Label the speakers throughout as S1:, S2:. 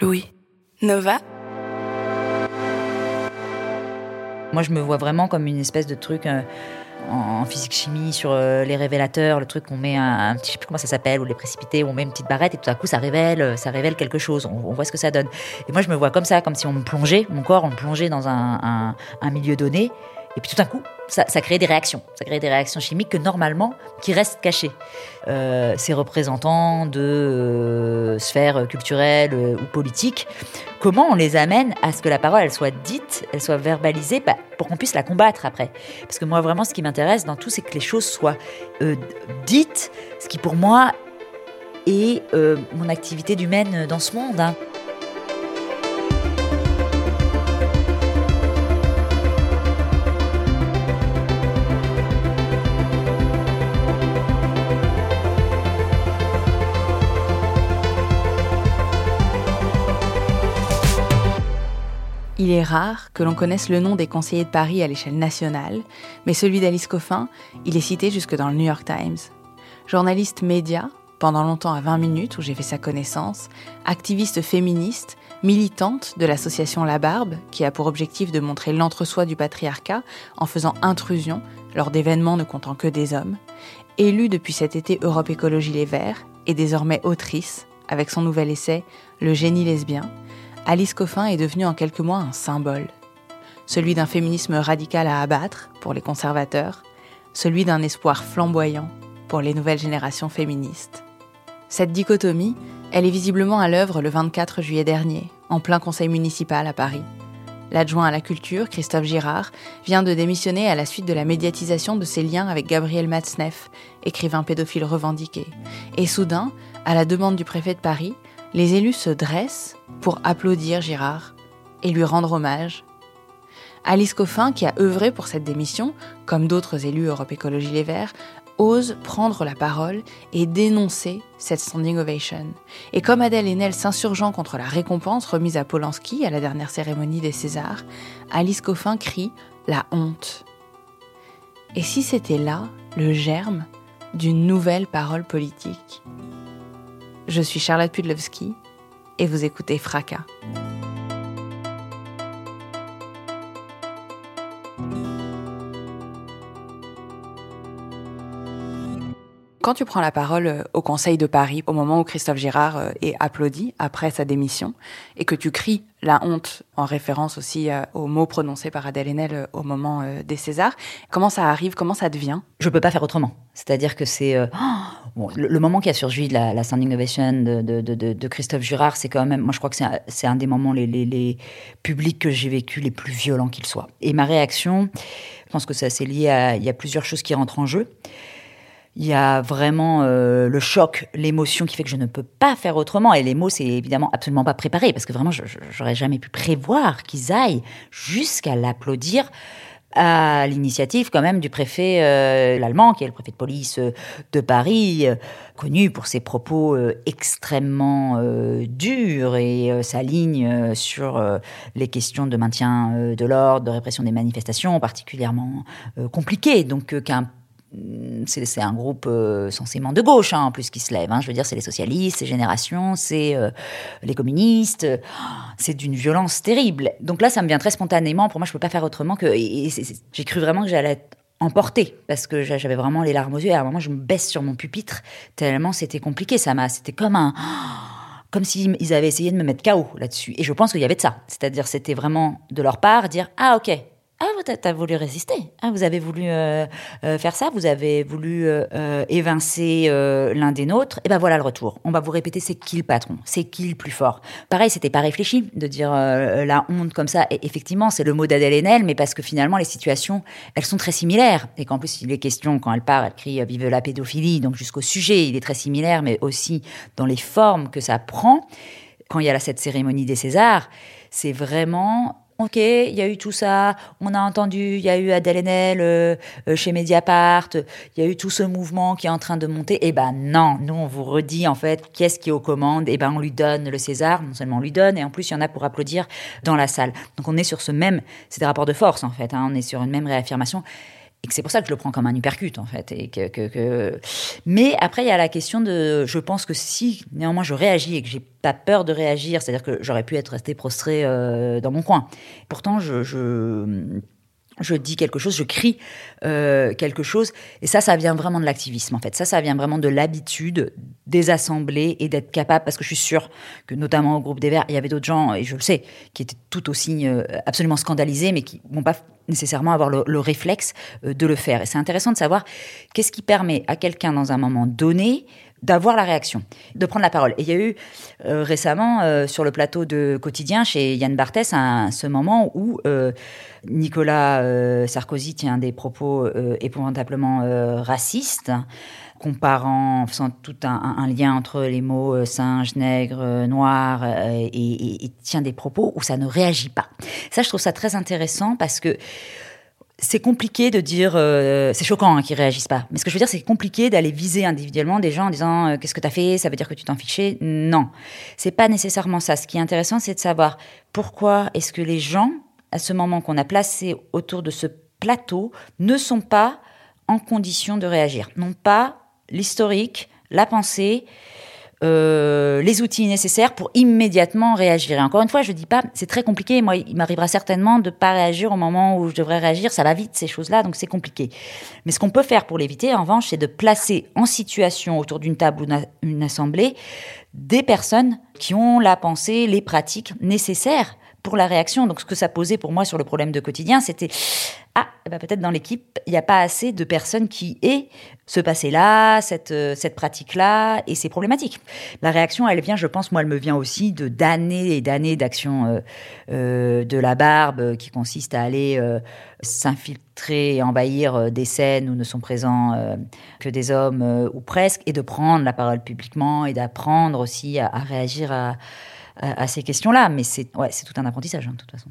S1: Louis. Nova.
S2: Moi, je me vois vraiment comme une espèce de truc. euh, en physique-chimie sur euh, les révélateurs, le truc qu'on met un, petit, je sais plus comment ça s'appelle, ou les précipités, où on met une petite barrette et tout à coup ça révèle, euh, ça révèle quelque chose. On, voit ce que ça donne. Et moi je me vois comme ça, comme si on me plongeait, mon corps, on me plongeait dans un milieu donné. Et puis tout d'un coup, ça, crée des réactions. Ça crée des réactions chimiques que normalement, qui restent cachées. Euh, ces représentants de euh, sphères culturelles euh, ou politiques, comment on les amène à ce que la parole, elle soit dite, elle soit verbalisée, bah, pour qu'on puisse la combattre après? Parce que moi, vraiment, ce qui m'intéresse dans tout, c'est que les choses soient dites, ce qui pour moi est mon activité d'humaine dans ce monde. hein.
S1: Il est rare que l'on connaisse le nom des conseillers de Paris à l'échelle nationale, mais celui d'Alice Coffin, il est cité jusque dans le New York Times. Journaliste média, pendant longtemps à 20 minutes où j'ai fait sa connaissance, activiste féministe, militante de l'association La Barbe, qui a pour objectif de montrer l'entre-soi du patriarcat en faisant intrusion lors d'événements ne comptant que des hommes, élue depuis cet été Europe Écologie Les Verts et désormais autrice, avec son nouvel essai Le génie lesbien, Alice Coffin est devenue en quelques mois un symbole. Celui d'un féminisme radical à abattre pour les conservateurs, celui d'un espoir flamboyant pour les nouvelles générations féministes. Cette dichotomie, elle est visiblement à l'œuvre le 24 juillet dernier, en plein conseil municipal à Paris. L'adjoint à la culture, Christophe Girard, vient de démissionner à la suite de la médiatisation de ses liens avec Gabriel Matzneff, écrivain pédophile revendiqué. Et soudain, à la demande du préfet de Paris, les élus se dressent pour applaudir Girard et lui rendre hommage. Alice Coffin, qui a œuvré pour cette démission, comme d'autres élus Europe Écologie Les Verts, ose prendre la parole et dénoncer cette standing ovation. Et comme Adèle Haenel s'insurgeant contre la récompense remise à Polanski à la dernière cérémonie des Césars, Alice Coffin crie la honte. Et si c'était là le germe d'une nouvelle parole politique? Je suis Charlotte Pudlowski et vous écoutez Fracas. Quand tu prends la parole euh, au Conseil de Paris, au moment où Christophe Girard euh, est applaudi après sa démission, et que tu cries la honte en référence aussi euh, aux mots prononcés par Adèle Haenel au moment des Césars, comment ça arrive, comment ça devient?
S2: Je peux pas faire autrement. C'est-à-dire que c'est oh, le, moment qui a surgi de la, la standing ovation de, Christophe Jurard, c'est quand même, moi je crois que c'est un, des moments les, les, publics que j'ai vécu les plus violents qu'ils soient. Et ma réaction, je pense que ça c'est lié à, il y a plusieurs choses qui rentrent en jeu. Il y a vraiment euh, le choc, l'émotion qui fait que je ne peux pas faire autrement. Et les mots, c'est évidemment absolument pas préparé parce que vraiment, j'aurais jamais pu prévoir qu'ils aillent jusqu'à l'applaudir à l'initiative quand même du préfet euh, l'allemand, qui est le préfet de police euh, de Paris, euh, connu pour ses propos euh, extrêmement durs et sa ligne sur les questions de maintien de l'ordre, de répression des manifestations, particulièrement compliquées. Donc, qu'un c'est c'est un groupe euh, censément de gauche, hein, en plus, qui se lève. hein. Je veux dire, c'est les socialistes, c'est Génération, c'est euh, les communistes. euh, C'est d'une violence terrible. Donc là, ça me vient très spontanément. Pour moi, je peux pas faire autrement que. c'est- c'est- J'ai cru vraiment que j'allais être emportée parce que j'a- j'avais vraiment les larmes aux yeux. Et à un moment, je me baisse sur mon pupitre tellement c'était compliqué. Ça m'a. C'était comme un. Comme s'ils avaient essayé de me mettre KO là-dessus. Et je pense qu'il y avait de ça. C'est-à-dire, c'était vraiment de leur part dire Ah, ok. Ah, t'as as voulu résister. Ah, vous avez voulu euh, euh, faire ça, vous avez voulu euh, évincer l'un des nôtres. Et ben voilà le retour. On va vous répéter c'est qui le patron, c'est qui le plus fort? Pareil, c'était pas réfléchi de dire la honte comme ça. Et effectivement, c'est le mot d'Adèle Haenel, mais parce que finalement les situations, elles sont très similaires. Et qu'en plus, il est question quand elle part, elle crie vive la pédophilie. Donc jusqu'au sujet, il est très similaire, mais aussi dans les formes que ça prend. Quand il y a cette cérémonie des Césars, c'est vraiment Ok, il y a eu tout ça, on a entendu, il y a eu Adèle Haenel euh, euh, chez Mediapart, il y a eu tout ce mouvement qui est en train de monter. Eh ben non, nous on vous redit en fait qui est-ce qui est aux commandes. Eh ben on lui donne le César, non seulement on lui donne, et en plus il y en a pour applaudir dans la salle. Donc on est sur ce même, c'est des rapports de force en fait, hein, on est sur une même réaffirmation et c'est pour ça que je le prends comme un hypercute en fait. Et que, que, Mais après, il y a la question de, je pense que si néanmoins je réagis et que j'ai pas peur de réagir, c'est-à-dire que j'aurais pu être resté prostré euh, dans mon coin. Pourtant, je, je dis quelque chose, je crie euh, quelque chose, et ça, ça vient vraiment de l'activisme en fait. Ça, ça vient vraiment de l'habitude des assemblées et d'être capable, parce que je suis sûre que notamment au groupe des Verts, il y avait d'autres gens, et je le sais, qui étaient tout aussi euh, absolument scandalisés, mais qui vont pas nécessairement avoir le, le réflexe euh, de le faire. Et c'est intéressant de savoir qu'est-ce qui permet à quelqu'un dans un moment donné d'avoir la réaction, de prendre la parole. Et il y a eu euh, récemment euh, sur le plateau de Quotidien chez Yann Barthès un, ce moment où euh, Nicolas Sarkozy tient des propos épouvantablement racistes comparant, faisant tout un, lien entre les mots singe, nègre, noir, et, et, tient des propos où ça ne réagit pas. Ça, je trouve ça très intéressant parce que c'est compliqué de dire, euh, c'est choquant hein, qu'ils réagissent pas. Mais ce que je veux dire, c'est compliqué d'aller viser individuellement des gens en disant euh, qu'est-ce que tu as fait, ça veut dire que tu t'en fichais. Non, c'est pas nécessairement ça. Ce qui est intéressant, c'est de savoir pourquoi est-ce que les gens, à ce moment qu'on a placé autour de ce plateau, ne sont pas en condition de réagir, n'ont pas l'historique, la pensée, euh, les outils nécessaires pour immédiatement réagir. Et encore une fois, je dis pas, c'est très compliqué. Moi, il m'arrivera certainement de pas réagir au moment où je devrais réagir. Ça va vite ces choses-là, donc c'est compliqué. Mais ce qu'on peut faire pour l'éviter, en revanche, c'est de placer en situation autour d'une table ou d'une assemblée des personnes qui ont la pensée, les pratiques nécessaires pour la réaction. Donc, ce que ça posait pour moi sur le problème de quotidien, c'était ah, eh ben, peut-être dans l'équipe, il n'y a pas assez de personnes qui aient ce passé-là, cette, euh, cette pratique-là, et c'est problématique. La réaction, elle vient, je pense, moi, elle me vient aussi de d'années et d'années d'action euh, euh, de la barbe qui consiste à aller s'infiltrer et envahir des scènes où ne sont présents que des hommes ou presque, et de prendre la parole publiquement et d'apprendre aussi à, réagir à, à, ces questions-là. Mais c'est ouais, tout un apprentissage, hein, de toute façon.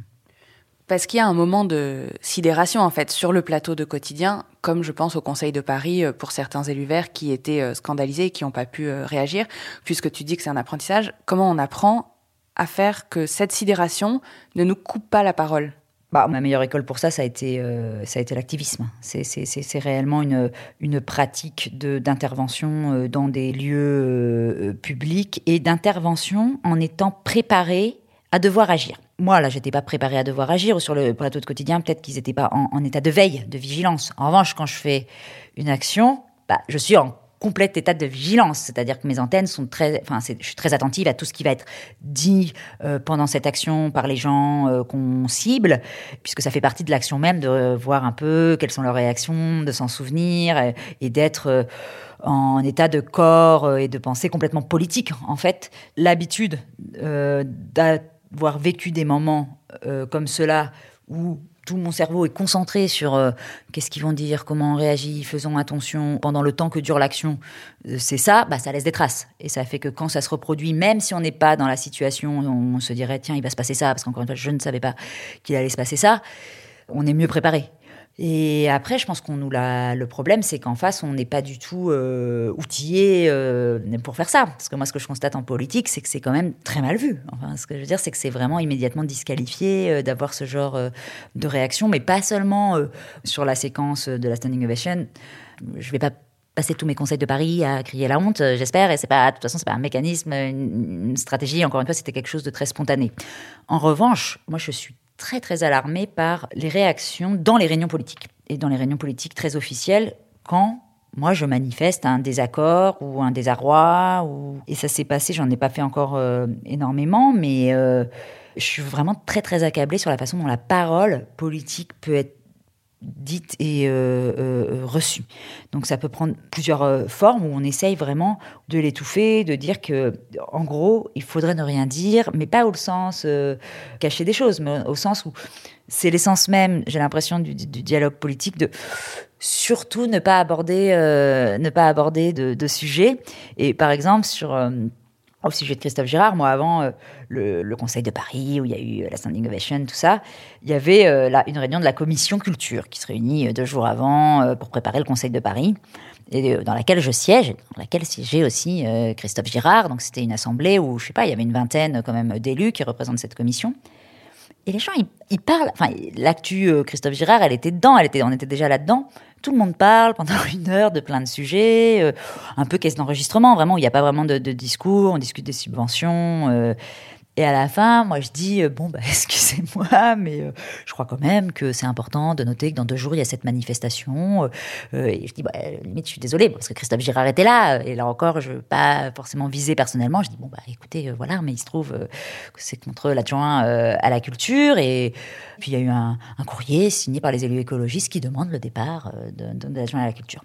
S1: Parce qu'il y a un moment de sidération, en fait, sur le plateau de quotidien, comme je pense au Conseil de Paris euh, pour certains élus verts qui étaient euh, scandalisés et qui n'ont pas pu euh, réagir, puisque tu dis que c'est un apprentissage. Comment on apprend à faire que cette sidération ne nous coupe pas la parole?
S2: Bah, ma meilleure école pour ça, ça a été, a été l'activisme. C'est réellement une, une pratique d'intervention dans des lieux publics et d'intervention en étant préparé à devoir agir moi, là, j'étais pas préparée à devoir agir. Sur le plateau de quotidien, peut-être qu'ils n'étaient pas en, état de veille, de vigilance. En revanche, quand je fais une action, bah, je suis en complet état de vigilance, c'est-à-dire que mes antennes sont très, enfin, je suis très attentive à tout ce qui va être dit euh, pendant cette action par les gens euh, qu'on cible, puisque ça fait partie de l'action même de voir un peu quelles sont leurs réactions, de s'en souvenir et, d'être euh, en état de corps et de pensée complètement politique. En fait, l'habitude d'être avoir vécu des moments euh, comme cela où tout mon cerveau est concentré sur euh, qu'est-ce qu'ils vont dire, comment on réagit, faisons attention pendant le temps que dure l'action, euh, c'est ça, bah, ça laisse des traces. Et ça fait que quand ça se reproduit, même si on n'est pas dans la situation, on, on se dirait, tiens, il va se passer ça, parce qu'encore une fois, je ne savais pas qu'il allait se passer ça, on est mieux préparé. Et après, je pense qu'on nous l'a. Le problème, c'est qu'en face, on n'est pas du tout euh, outillé euh, pour faire ça. Parce que moi, ce que je constate en politique, c'est que c'est quand même très mal vu. Enfin, ce que je veux dire, c'est que c'est vraiment immédiatement disqualifié euh, d'avoir ce genre de réaction, mais pas seulement sur la séquence de la standing ovation. Je vais pas passer tous mes conseils de Paris à crier la honte, j'espère. Et c'est pas, de toute façon, c'est pas un mécanisme, une stratégie. Encore une fois, c'était quelque chose de très spontané. En revanche, moi, je suis très très alarmée par les réactions dans les réunions politiques et dans les réunions politiques très officielles quand moi je manifeste un désaccord ou un désarroi ou et ça s'est passé j'en ai pas fait encore euh, énormément mais euh, je suis vraiment très très accablée sur la façon dont la parole politique peut être dites et reçues. Donc ça peut prendre plusieurs formes où on essaye vraiment de l'étouffer, de dire que, en gros, il faudrait ne rien dire, mais pas au sens cacher des choses, mais au sens où c'est l'essence même, j'ai l'impression, du, dialogue politique, de surtout ne pas aborder, euh, ne pas aborder de, sujets. Et par exemple, sur, euh, au sujet de Christophe Girard, moi, avant euh, le, Conseil de Paris, où il y a eu la standing ovation, tout ça, il y avait là, une réunion de la commission culture qui se réunit deux jours avant pour préparer le Conseil de Paris et dans laquelle je siège, dans laquelle siégeait aussi Christophe Girard. Donc c'était une assemblée où, je sais pas, il y avait une vingtaine quand même d'élus qui représentent cette commission. Et les gens, ils, parlent. Enfin, l'actu euh, Christophe Girard, elle était dedans, elle était, on était déjà là-dedans. Tout le monde parle pendant une heure de plein de sujets, euh, un peu caisse d'enregistrement, vraiment, il n'y a pas vraiment de, discours, on discute des subventions. Euh, et à la fin, moi, je dis euh, bon, bah, excusez-moi, mais euh, je crois quand même que c'est important de noter que dans deux jours, il y a cette manifestation. Euh, et je dis, bah, limite, je suis désolée, parce que Christophe Girard était là. Et là encore, je ne veux pas forcément viser personnellement. Je dis, bon, bah, écoutez, voilà, mais il se trouve que c'est contre l'adjoint à la culture. Et puis, il y a eu un, courrier signé par les élus écologistes qui demande le départ de, de l'adjoint à la culture.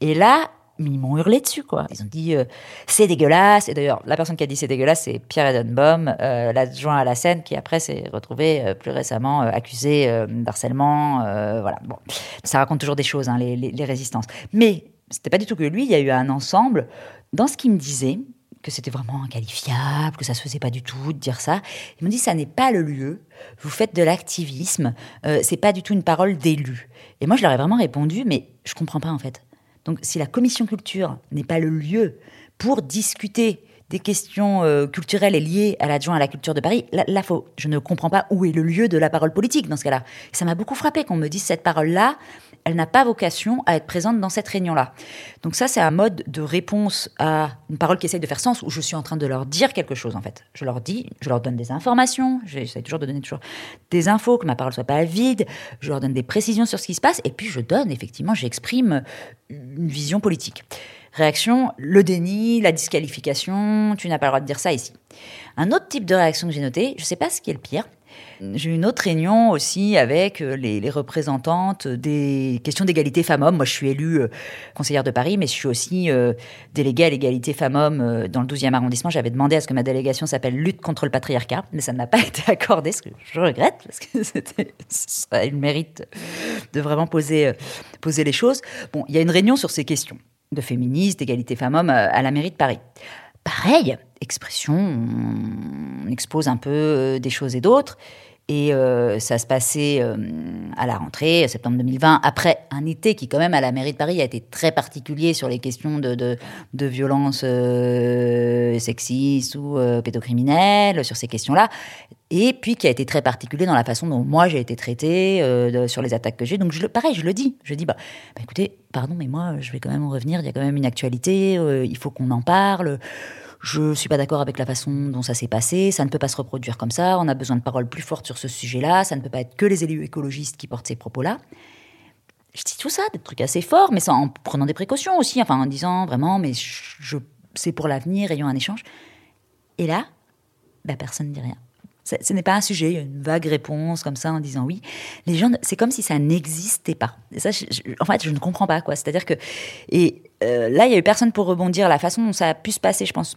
S2: Et là, ils m'ont hurlé dessus, quoi. Ils ont dit euh, c'est dégueulasse. Et d'ailleurs, la personne qui a dit c'est dégueulasse, c'est Pierre Edenbaum, euh, l'adjoint à la scène, qui après s'est retrouvé euh, plus récemment accusé d'harcèlement. voilà. Bon, ça raconte toujours des choses, hein, les, résistances. Mais c'était pas du tout que lui. Il y a eu un ensemble dans ce qu'il me disait que c'était vraiment inqualifiable, que ça se faisait pas du tout de dire ça. Ils m'ont dit ça n'est pas le lieu. Vous faites de l'activisme, c'est pas du tout une parole d'élu. Et moi, je leur ai vraiment répondu, mais je comprends pas en fait. Donc si la commission culture n'est pas le lieu pour discuter des questions euh, culturelles et liées à l'adjoint à la culture de Paris, là, je ne comprends pas où est le lieu de la parole politique dans ce cas-là. Ça m'a beaucoup frappé qu'on me dise cette parole-là, elle n'a pas vocation à être présente dans cette réunion-là. Donc ça, c'est un mode de réponse à une parole qui essaye de faire sens, où je suis en train de leur dire quelque chose, en fait. Je leur dis, je leur donne des informations, j'essaie toujours de donner toujours des infos, que ma parole soit pas vide, je leur donne des précisions sur ce qui se passe, et puis je donne, effectivement, j'exprime une vision politique. Réaction, le déni, la disqualification, tu n'as pas le droit de dire ça ici. Un autre type de réaction que j'ai noté, je ne sais pas ce qui est le pire, j'ai eu une autre réunion aussi avec euh, les, représentantes des questions d'égalité femmes-hommes. Moi, je suis élue euh, conseillère de Paris, mais je suis aussi euh, déléguée à l'égalité femmes-hommes dans le 12e arrondissement. J'avais demandé à ce que ma délégation s'appelle Lutte contre le patriarcat, mais ça n'a pas été accordé, ce que je regrette, parce que c'était, ça a eu le mérite de vraiment poser, poser les choses. Bon, il y a une réunion sur ces questions de féminisme, d'égalité femmes-hommes à la mairie de Paris. Pareil, expression, on expose un peu des choses et d'autres. Et euh, ça se passait euh, à la rentrée, septembre 2020, après un été qui, quand même, à la mairie de Paris, a été très particulier sur les questions de, de, de violences euh, sexistes ou pédocriminelles, sur ces questions-là. Et puis qui a été très particulier dans la façon dont moi j'ai été traitée sur les attaques que j'ai. Donc, je, pareil, je le dis. Je dis, bah, bah, écoutez, pardon, mais moi, je vais quand même en revenir. Il y a quand même une actualité, il faut qu'on en parle. Je ne suis pas d'accord avec la façon dont ça s'est passé. Ça ne peut pas se reproduire comme ça. On a besoin de paroles plus fortes sur ce sujet-là. Ça ne peut pas être que les élus écologistes qui portent ces propos-là. Je dis tout ça, des trucs assez forts, mais en prenant des précautions aussi. Enfin, en disant vraiment, mais je, c'est pour l'avenir, ayons un échange. Et là, bah, personne ne dit rien. Ce n'est pas un sujet, il y a une vague réponse comme ça en disant oui. Les gens, c'est comme si ça n'existait pas. Et ça, en fait, je ne comprends pas quoi. C'est-à-dire que et euh, là, il y a eu personne pour rebondir. La façon dont ça a pu se passer, je pense,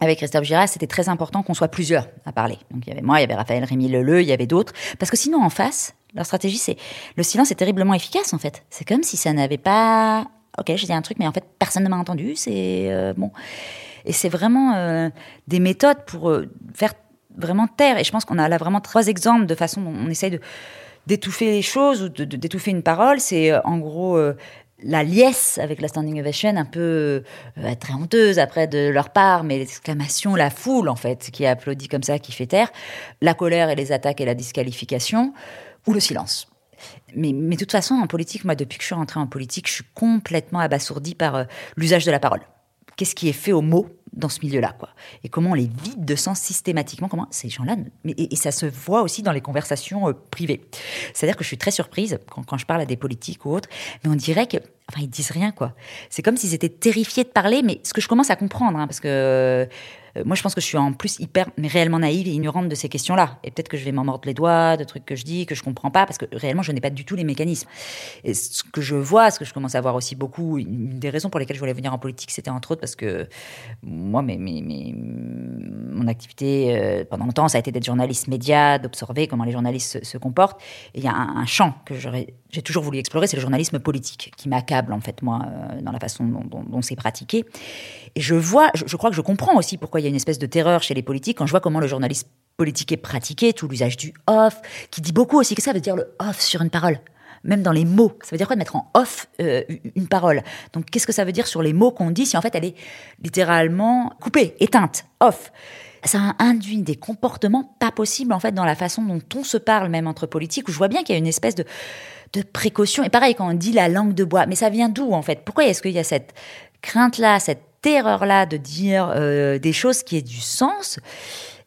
S2: avec Christophe Girard, c'était très important qu'on soit plusieurs à parler. Donc il y avait moi, il y avait Raphaël Rémy Leleu, il y avait d'autres. Parce que sinon, en face, leur stratégie, c'est le silence est terriblement efficace en fait. C'est comme si ça n'avait pas. Ok, j'ai dit un truc, mais en fait, personne ne m'a entendu. C'est euh, bon. Et c'est vraiment euh, des méthodes pour euh, faire vraiment taire. Et je pense qu'on a là vraiment trois exemples de façon dont on essaye d'étouffer les choses ou d'étouffer une parole. C'est en gros la liesse avec la standing ovation un peu euh, très honteuse après de leur part, mais l'exclamation, la foule en fait qui applaudit comme ça, qui fait taire, la colère et les attaques et la disqualification, ou le silence. Mais, mais de toute façon, en politique, moi, depuis que je suis rentrée en politique, je suis complètement abasourdie par euh, l'usage de la parole. Qu'est-ce qui est fait au mot? Dans ce milieu-là, quoi. Et comment on les vide de sens systématiquement, comment ces gens-là, et, et, ça se voit aussi dans les conversations euh, privées. C'est-à-dire que je suis très surprise quand, quand, je parle à des politiques ou autres, mais on dirait que enfin, ils disent rien, quoi. C'est comme s'ils étaient terrifiés de parler, mais ce que je commence à comprendre, hein, parce que moi, je pense que je suis en plus hyper, mais réellement naïve et ignorante de ces questions-là. Et peut-être que je vais m'en mordre les doigts de trucs que je dis, que je comprends pas, parce que réellement, je n'ai pas du tout les mécanismes. Et ce que je vois, ce que je commence à voir aussi beaucoup, une des raisons pour lesquelles je voulais venir en politique, c'était entre autres parce que moi, mes, mon activité euh, pendant longtemps, ça a été d'être journaliste média, d'observer comment les journalistes se, comportent. Et il y a un, champ que j'ai toujours voulu explorer, c'est le journalisme politique, qui m'accable en fait, moi, euh, dans la façon dont, c'est pratiqué. Et je vois, je, je crois que je comprends aussi pourquoi il y une espèce de terreur chez les politiques. Quand je vois comment le journalisme politique est pratiqué, tout l'usage du off, qui dit beaucoup aussi que ça veut dire le off sur une parole. Même dans les mots, ça veut dire quoi de mettre en off euh, une parole? Donc qu'est-ce que ça veut dire sur les mots qu'on dit si en fait elle est littéralement coupée, éteinte, off? Ça induit des comportements pas possibles en fait dans la façon dont on se parle même entre politiques où je vois bien qu'il y a une espèce de de précaution. Et pareil quand on dit la langue de bois mais ça vient d'où en fait? Pourquoi est-ce qu'il y a cette crainte là cette terreur-là de dire euh, des choses qui aient du sens.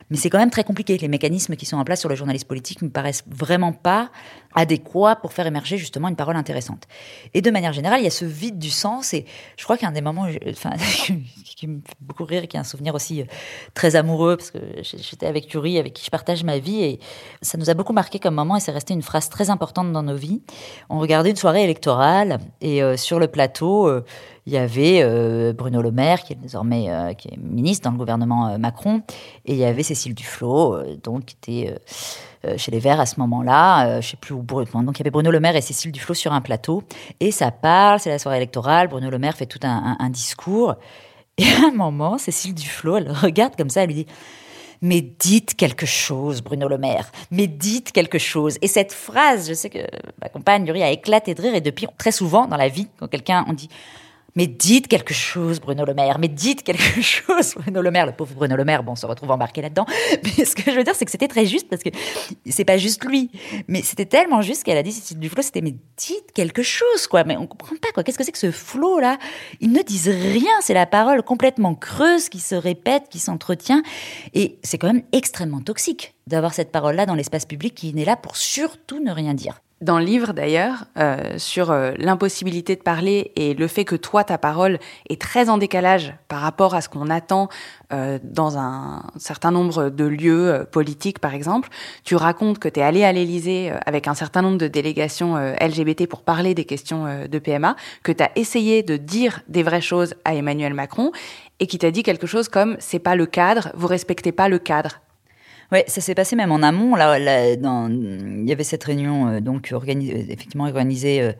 S2: Mais c'est quand même très compliqué. Les mécanismes qui sont en place sur le journalisme politique me paraissent vraiment pas adéquat pour faire émerger justement une parole intéressante. Et de manière générale, il y a ce vide du sens et je crois qu'un des moments enfin, qui me fait beaucoup rire, qui est un souvenir aussi euh, très amoureux, parce que j'étais avec Yuri, avec qui je partage ma vie et ça nous a beaucoup marqué comme moment et c'est resté une phrase très importante dans nos vies. On regardait une soirée électorale et euh, sur le plateau, euh, il y avait Bruno Le Maire, qui est désormais qui est ministre dans le gouvernement Macron, et il y avait Cécile Duflot, donc qui était chez les Verts à ce moment-là. Euh, je sais plus où. Donc il y avait Bruno Le Maire et Cécile Duflot sur un plateau. Et ça parle, c'est la soirée électorale. Bruno Le Maire fait tout un, discours. Et à un moment, Cécile Duflot, elle regarde comme ça, elle lui dit mais dites quelque chose, Bruno Le Maire. Mais dites quelque chose. Et cette phrase, je sais que ma compagne Yuri a éclaté de rire. Et depuis, très souvent dans la vie, quand quelqu'un, on dit mais dites quelque chose, Bruno Le Maire. Mais dites quelque chose, Bruno Le Maire. Le pauvre Bruno Le Maire, bon, on se retrouve embarqué là-dedans. Mais ce que je veux dire, c'est que c'était très juste parce que c'est pas juste lui. Mais c'était tellement juste qu'elle a dit, du flot, c'était, mais dites quelque chose, quoi. Mais on comprend pas, quoi. Qu'est-ce que c'est que ce flot-là? Ils ne disent rien. C'est la parole complètement creuse qui se répète, qui s'entretient. Et c'est quand même extrêmement toxique d'avoir cette parole-là dans l'espace public qui n'est là pour surtout ne rien dire
S1: dans le livre d'ailleurs, euh, sur euh, l'impossibilité de parler et le fait que toi, ta parole est très en décalage par rapport à ce qu'on attend euh, dans un certain nombre de lieux politiques, par exemple, tu racontes que tu es allé à l'Élysée avec un certain nombre de délégations LGBT pour parler des questions de PMA, que tu as essayé de dire des vraies choses à Emmanuel Macron et qui t'a dit quelque chose comme c'est pas le cadre, vous respectez pas le cadre.
S2: Oui, ça s'est passé même en amont. Là, il y avait cette réunion euh, donc organisée, euh, effectivement organisée euh,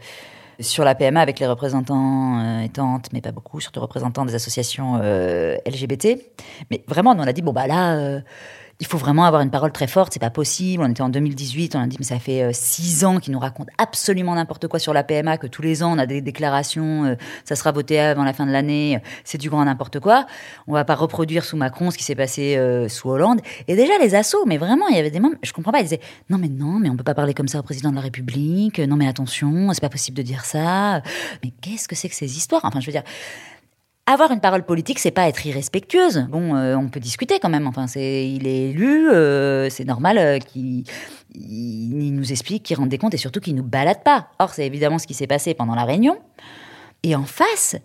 S2: sur la PMA avec les représentants et tantes, mais pas beaucoup, surtout représentants des associations LGBT. Mais vraiment, on a dit bon bah là il faut vraiment avoir une parole très forte, c'est pas possible. On était en 2018, on a dit mais ça fait euh, six ans qu'ils nous racontent absolument n'importe quoi sur la PMA, que tous les ans on a des déclarations, euh, ça sera voté avant la fin de l'année, euh, c'est du grand n'importe quoi. On va pas reproduire sous Macron ce qui s'est passé sous Hollande. Et déjà les assauts, mais vraiment il y avait des membres, je comprends pas, ils disaient non mais non, mais on peut pas parler comme ça au président de la République, non mais attention, c'est pas possible de dire ça. Mais qu'est-ce que c'est que ces histoires? Enfin je veux dire avoir une parole politique, c'est pas être irrespectueuse. Bon, euh, on peut discuter quand même. Enfin, c'est, il est élu, euh, c'est normal euh, qu'il nous explique, qu'il rende des comptes et surtout qu'il nous balade pas. Or, c'est évidemment ce qui s'est passé pendant la réunion. Et en face,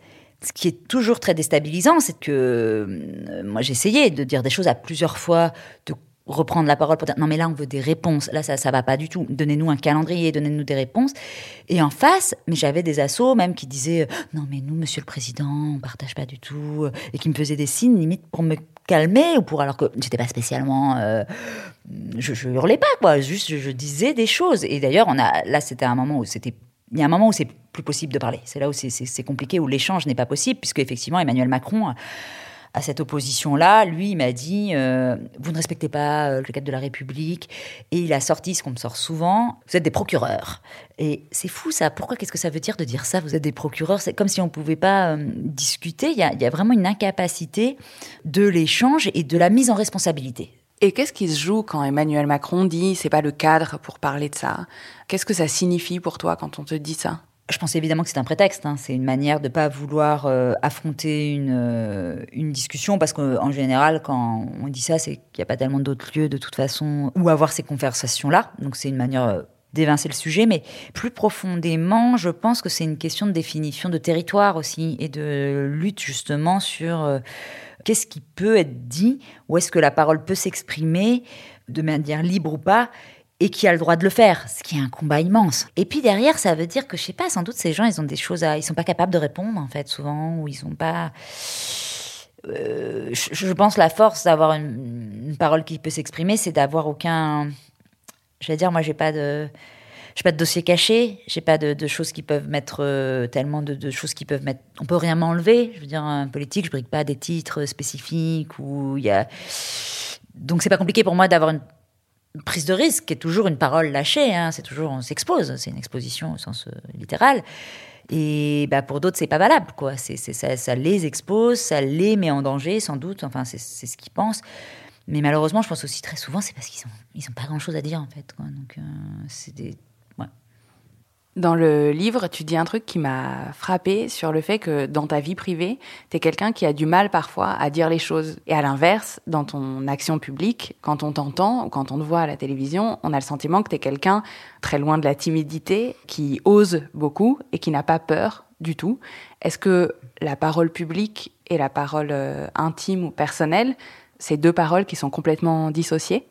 S2: ce qui est toujours très déstabilisant, c'est que moi j'ai essayé de dire des choses à plusieurs fois, de reprendre la parole pour dire non mais là on veut des réponses. Là ça ça va pas du tout. Donnez-nous un calendrier donnez-nous des réponses. Et en face mais j'avais des assauts même qui disaient non mais nous monsieur le président on partage pas du tout et qui me faisaient des signes limite pour me calmer ou pour alors que j'étais pas spécialement euh, je, je hurlais pas quoi. Juste je, je disais des choses. Et d'ailleurs on a là c'était un moment où c'était il y a un moment où c'est plus possible de parler. C'est là où c'est compliqué où l'échange n'est pas possible puisque effectivement Emmanuel Macron à cette opposition-là, lui, il m'a dit euh, Vous ne respectez pas euh, le cadre de la République. Et il a sorti ce qu'on me sort souvent Vous êtes des procureurs. Et c'est fou, ça. Pourquoi Qu'est-ce que ça veut dire de dire ça Vous êtes des procureurs? C'est comme si on ne pouvait pas euh, discuter. Il y, a, il y a vraiment une incapacité de l'échange et de la mise en responsabilité.
S1: Et qu'est-ce qui se joue quand Emmanuel Macron dit c'est pas le cadre pour parler de ça? Qu'est-ce que ça signifie pour toi quand on te dit ça?
S2: Je pense évidemment que c'est un prétexte. Hein. C'est une manière de ne pas vouloir euh, affronter une, euh, une discussion parce qu'en général, quand on dit ça, c'est qu'il n'y a pas tellement d'autres lieux de toute façon où avoir ces conversations-là. Donc c'est une manière euh, d'évincer le sujet, mais plus profondément, je pense que c'est une question de définition de territoire aussi et de lutte justement sur qu'est-ce qui peut être dit, où est-ce que la parole peut s'exprimer de manière libre ou pas, et qui a le droit de le faire, ce qui est un combat immense. Et puis derrière, ça veut dire que je sais pas, sans doute ces gens, ils ont des choses à, ils sont pas capables de répondre en fait souvent, ou ils sont pas. Euh, je, pense la force d'avoir une, parole qui peut s'exprimer, c'est d'avoir aucun. Je vais dire, moi, j'ai pas de. J'ai pas de dossier caché, j'ai pas de, choses qui peuvent mettre euh, tellement de, choses qui peuvent mettre. On peut rien m'enlever. Je veux dire, un politique, je brigue pas des titres spécifiques où il y a. Donc c'est pas compliqué pour moi d'avoir une prise de risque, est toujours une parole lâchée. Hein, c'est toujours on s'expose, c'est une exposition au sens euh, littéral. Et bah, pour d'autres, c'est pas valable, quoi. Ça, les expose, ça les met en danger, sans doute. Enfin, c'est, ce qu'ils pensent. Mais malheureusement, je pense aussi très souvent, c'est parce qu'ils n'ont ils ont pas grand-chose à dire, en fait. Quoi. Donc, euh, c'est des
S1: dans le livre, tu dis un truc qui m'a frappé sur le fait que dans ta vie privée, tu es quelqu'un qui a du mal parfois à dire les choses. Et à l'inverse, dans ton action publique, quand on t'entend ou quand on te voit à la télévision, on a le sentiment que tu es quelqu'un très loin de la timidité, qui ose beaucoup et qui n'a pas peur du tout. Est-ce que la parole publique et la parole euh, intime ou personnelle, c'est deux paroles qui sont complètement dissociées?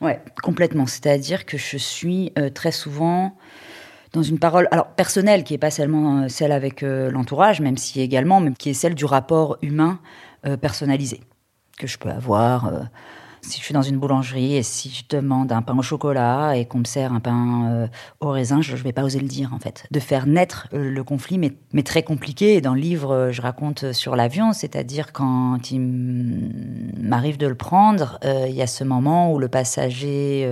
S2: Ouais, complètement. C'est-à-dire que je suis euh, très souvent dans une parole alors personnelle qui est pas seulement euh, celle avec euh, l'entourage, même si également, même qui est celle du rapport humain euh, personnalisé que je peux avoir si je suis dans une boulangerie et si je demande un pain au chocolat et qu'on me sert un pain euh, au raisin, je ne vais pas oser le dire en fait. De faire naître euh, le conflit, mais, très compliqué. Dans le livre, euh, je raconte sur l'avion, c'est-à-dire quand il m'arrive de le prendre, il y a ce moment où le passager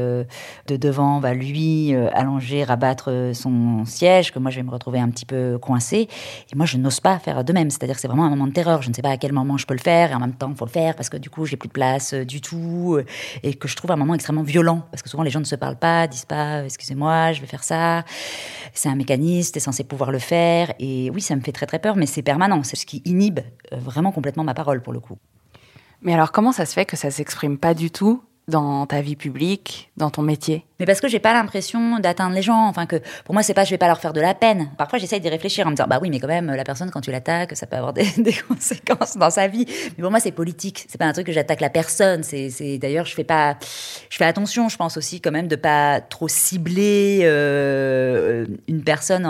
S2: de devant va lui allonger, rabattre son siège, que moi je vais me retrouver un petit peu coincé. Et moi je n'ose pas faire de même. C'est-à-dire que c'est vraiment un moment de terreur. Je ne sais pas à quel moment je peux le faire et en même temps il faut le faire parce que du coup j'ai plus de place du tout euh, et que je trouve un moment extrêmement violent parce que souvent les gens ne se parlent pas, disent pas euh, excusez-moi, je vais faire ça. C'est un mécanisme, tu es censé pouvoir le faire et oui, ça me fait très très peur mais c'est permanent, c'est ce qui inhibe euh, vraiment complètement ma parole pour le coup.
S1: Mais alors comment ça se fait que ça s'exprime pas du tout dans ta vie publique, dans ton métier
S2: Mais parce que j'ai pas l'impression d'atteindre les gens. Enfin que pour moi c'est pas je vais pas leur faire de la peine. Parfois j'essaye d'y réfléchir en me disant bah oui mais quand même la personne quand tu l'attaques ça peut avoir des, conséquences dans sa vie. Mais pour moi c'est politique. C'est pas un truc que j'attaque la personne. C'est d'ailleurs je fais pas je fais attention. Je pense aussi quand même de pas trop cibler euh, une personne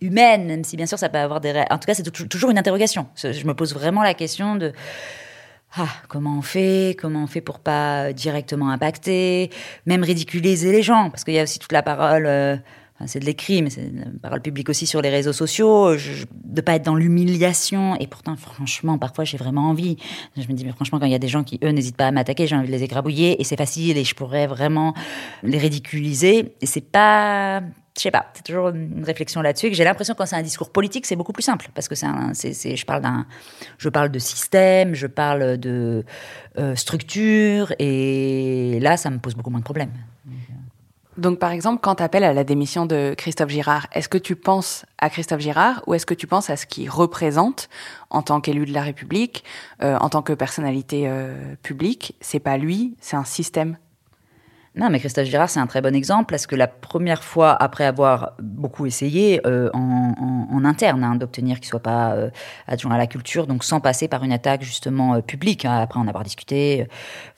S2: humaine même si bien sûr ça peut avoir des en tout cas c'est toujours une interrogation. Je me pose vraiment la question de ah, comment on fait Comment on fait pour pas directement impacter Même ridiculiser les gens, parce qu'il y a aussi toute la parole. Euh, c'est de l'écrit, mais c'est la parole publique aussi sur les réseaux sociaux, de pas être dans l'humiliation. Et pourtant, franchement, parfois, j'ai vraiment envie. Je me dis, mais franchement, quand il y a des gens qui, eux, n'hésitent pas à m'attaquer, j'ai envie de les égrabouiller, et c'est facile, et je pourrais vraiment les ridiculiser. Et c'est pas, je sais pas, c'est toujours une réflexion là-dessus. que j'ai l'impression quand c'est un discours politique, c'est beaucoup plus simple parce que je parle d'un, je parle de système, je parle de euh, structure, et là, ça me pose beaucoup moins de problèmes.
S1: Donc, par exemple, quand tu appelles à la démission de Christophe Girard, est-ce que tu penses à Christophe Girard ou est-ce que tu penses à ce qu'il représente en tant qu'élu de la République, euh, en tant que personnalité euh, publique? C'est pas lui, c'est un système
S2: non, mais Christophe Girard, c'est un très bon exemple parce que la première fois, après avoir beaucoup essayé euh, en, interne hein, d'obtenir qu'il soit pas euh, adjoint à la culture, donc sans passer par une attaque justement euh, publique, hein, après en avoir discuté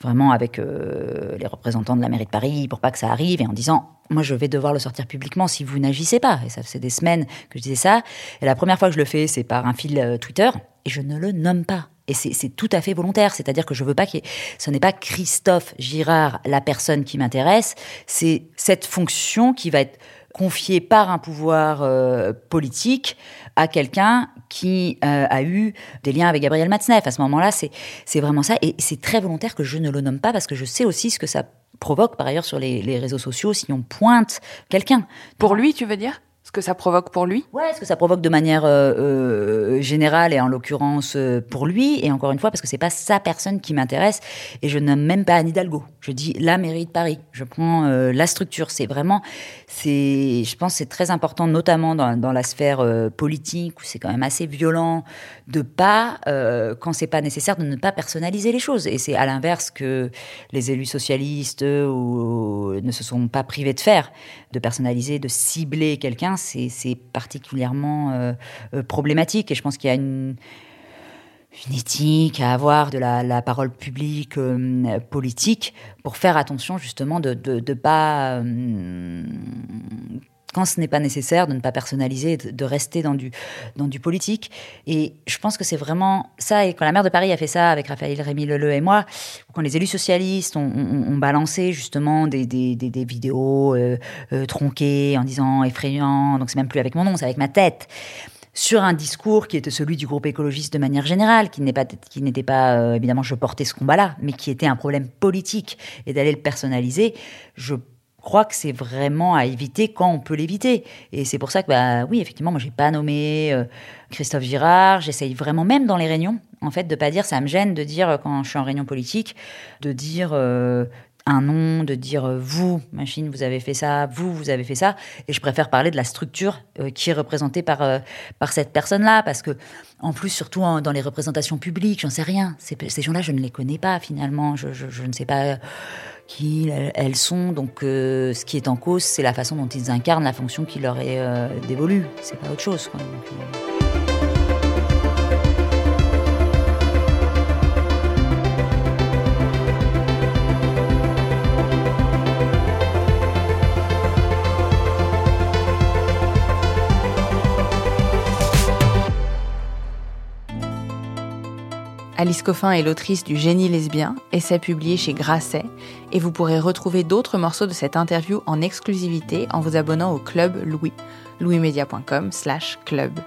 S2: vraiment avec les représentants de la mairie de Paris pour pas que ça arrive et en disant moi, je vais devoir le sortir publiquement si vous n'agissez pas. Et ça fait des semaines que je disais ça. Et la première fois que je le fais, c'est par un fil Twitter. Et je ne le nomme pas. Et c'est tout à fait volontaire, c'est-à-dire que je veux pas que ce n'est pas Christophe Girard la personne qui m'intéresse, c'est cette fonction qui va être confiée par un pouvoir euh, politique à quelqu'un qui euh, a eu des liens avec Gabriel Matzneff. À ce moment-là, c'est vraiment ça. Et c'est très volontaire que je ne le nomme pas parce que je sais aussi ce que ça provoque par ailleurs sur les, réseaux sociaux si on pointe quelqu'un.
S1: Pour lui, tu veux dire? Ce que ça provoque pour lui
S2: Ouais, ce que ça provoque de manière euh, euh, générale et en l'occurrence euh, pour lui. Et encore une fois, parce que c'est pas sa personne qui m'intéresse et je n'aime même pas Anne Hidalgo. Je dis la mairie de Paris. Je prends la structure. C'est vraiment, c'est, je pense, c'est très important, notamment dans, la sphère politique où c'est quand même assez violent de pas, quand c'est pas nécessaire, de ne pas personnaliser les choses. Et c'est à l'inverse que les élus socialistes ne se sont pas privés de faire, de personnaliser, de cibler quelqu'un c'est particulièrement euh, euh, problématique. Et je pense qu'il y a une, éthique à avoir de la, parole publique euh, politique pour faire attention justement de ne pas quand ce n'est pas nécessaire, de ne pas personnaliser, de, rester dans du, dans du politique. Et je pense que c'est vraiment ça. Et quand la maire de Paris a fait ça avec Raphaël Rémy Leleu et moi, quand les élus socialistes ont, balancé justement des, des, des, des euh, euh, tronquées en disant effrayant, donc c'est même plus avec mon nom, c'est avec ma tête sur un discours qui était celui du groupe écologiste de manière générale, qui n'était pas, qui n'était pas euh, évidemment je portais ce combat-là, mais qui était un problème politique et d'aller le personnaliser, je crois que c'est vraiment à éviter quand on peut l'éviter. Et c'est pour ça que, bah, oui, effectivement, moi, j'ai pas nommé euh, Christophe Girard. J'essaye vraiment, même dans les réunions, en fait, de pas dire, ça me gêne de dire, euh, quand je suis en réunion politique, de dire euh, un nom, de dire vous, machine, vous avez fait ça, vous, vous avez fait ça. Et je préfère parler de la structure qui est représentée par, par cette personne-là. Parce que, en plus, surtout dans les représentations publiques, j'en sais rien. Ces, gens-là, je ne les connais pas, finalement. Je, je ne sais pas qui elles sont. Donc, euh, ce qui est en cause, c'est la façon dont ils incarnent la fonction qui leur est euh, dévolue. C'est pas autre chose. Euh,
S1: Alice Coffin est l'autrice du Génie lesbien, essai publié chez Grasset, et vous pourrez retrouver d'autres morceaux de cette interview en exclusivité en vous abonnant au Club Louis, louismedia.com slash club.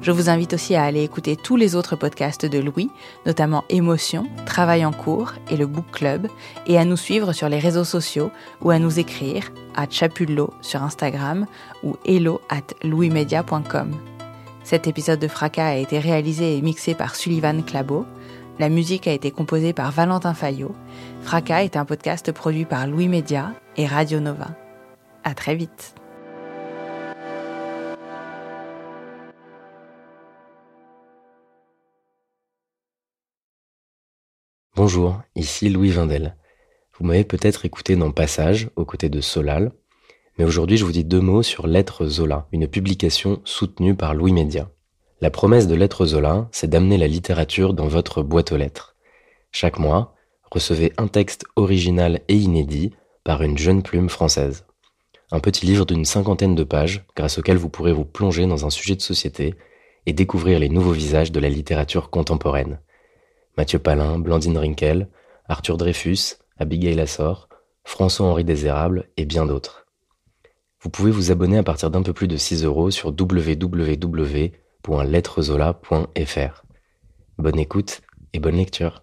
S1: Je vous invite aussi à aller écouter tous les autres podcasts de Louis, notamment Émotion, Travail en cours et le Book Club, et à nous suivre sur les réseaux sociaux ou à nous écrire à Chapullo sur Instagram ou hello at louismedia.com. Cet épisode de Fracas a été réalisé et mixé par Sullivan Clabot. La musique a été composée par Valentin Fayot. Fracas est un podcast produit par Louis Média et Radio Nova. À très vite.
S3: Bonjour, ici Louis Vindel. Vous m'avez peut-être écouté dans Passage, aux côtés de Solal, mais aujourd'hui je vous dis deux mots sur Lettres Zola, une publication soutenue par Louis Média. La promesse de Lettres Zola, c'est d'amener la littérature dans votre boîte aux lettres. Chaque mois, recevez un texte original et inédit par une jeune plume française. Un petit livre d'une cinquantaine de pages grâce auquel vous pourrez vous plonger dans un sujet de société et découvrir les nouveaux visages de la littérature contemporaine. Mathieu Palin, Blandine Rinkel, Arthur Dreyfus, Abigail Assor, François-Henri Désérable et bien d'autres. Vous pouvez vous abonner à partir d'un peu plus de 6 euros sur www Bonne écoute et bonne lecture.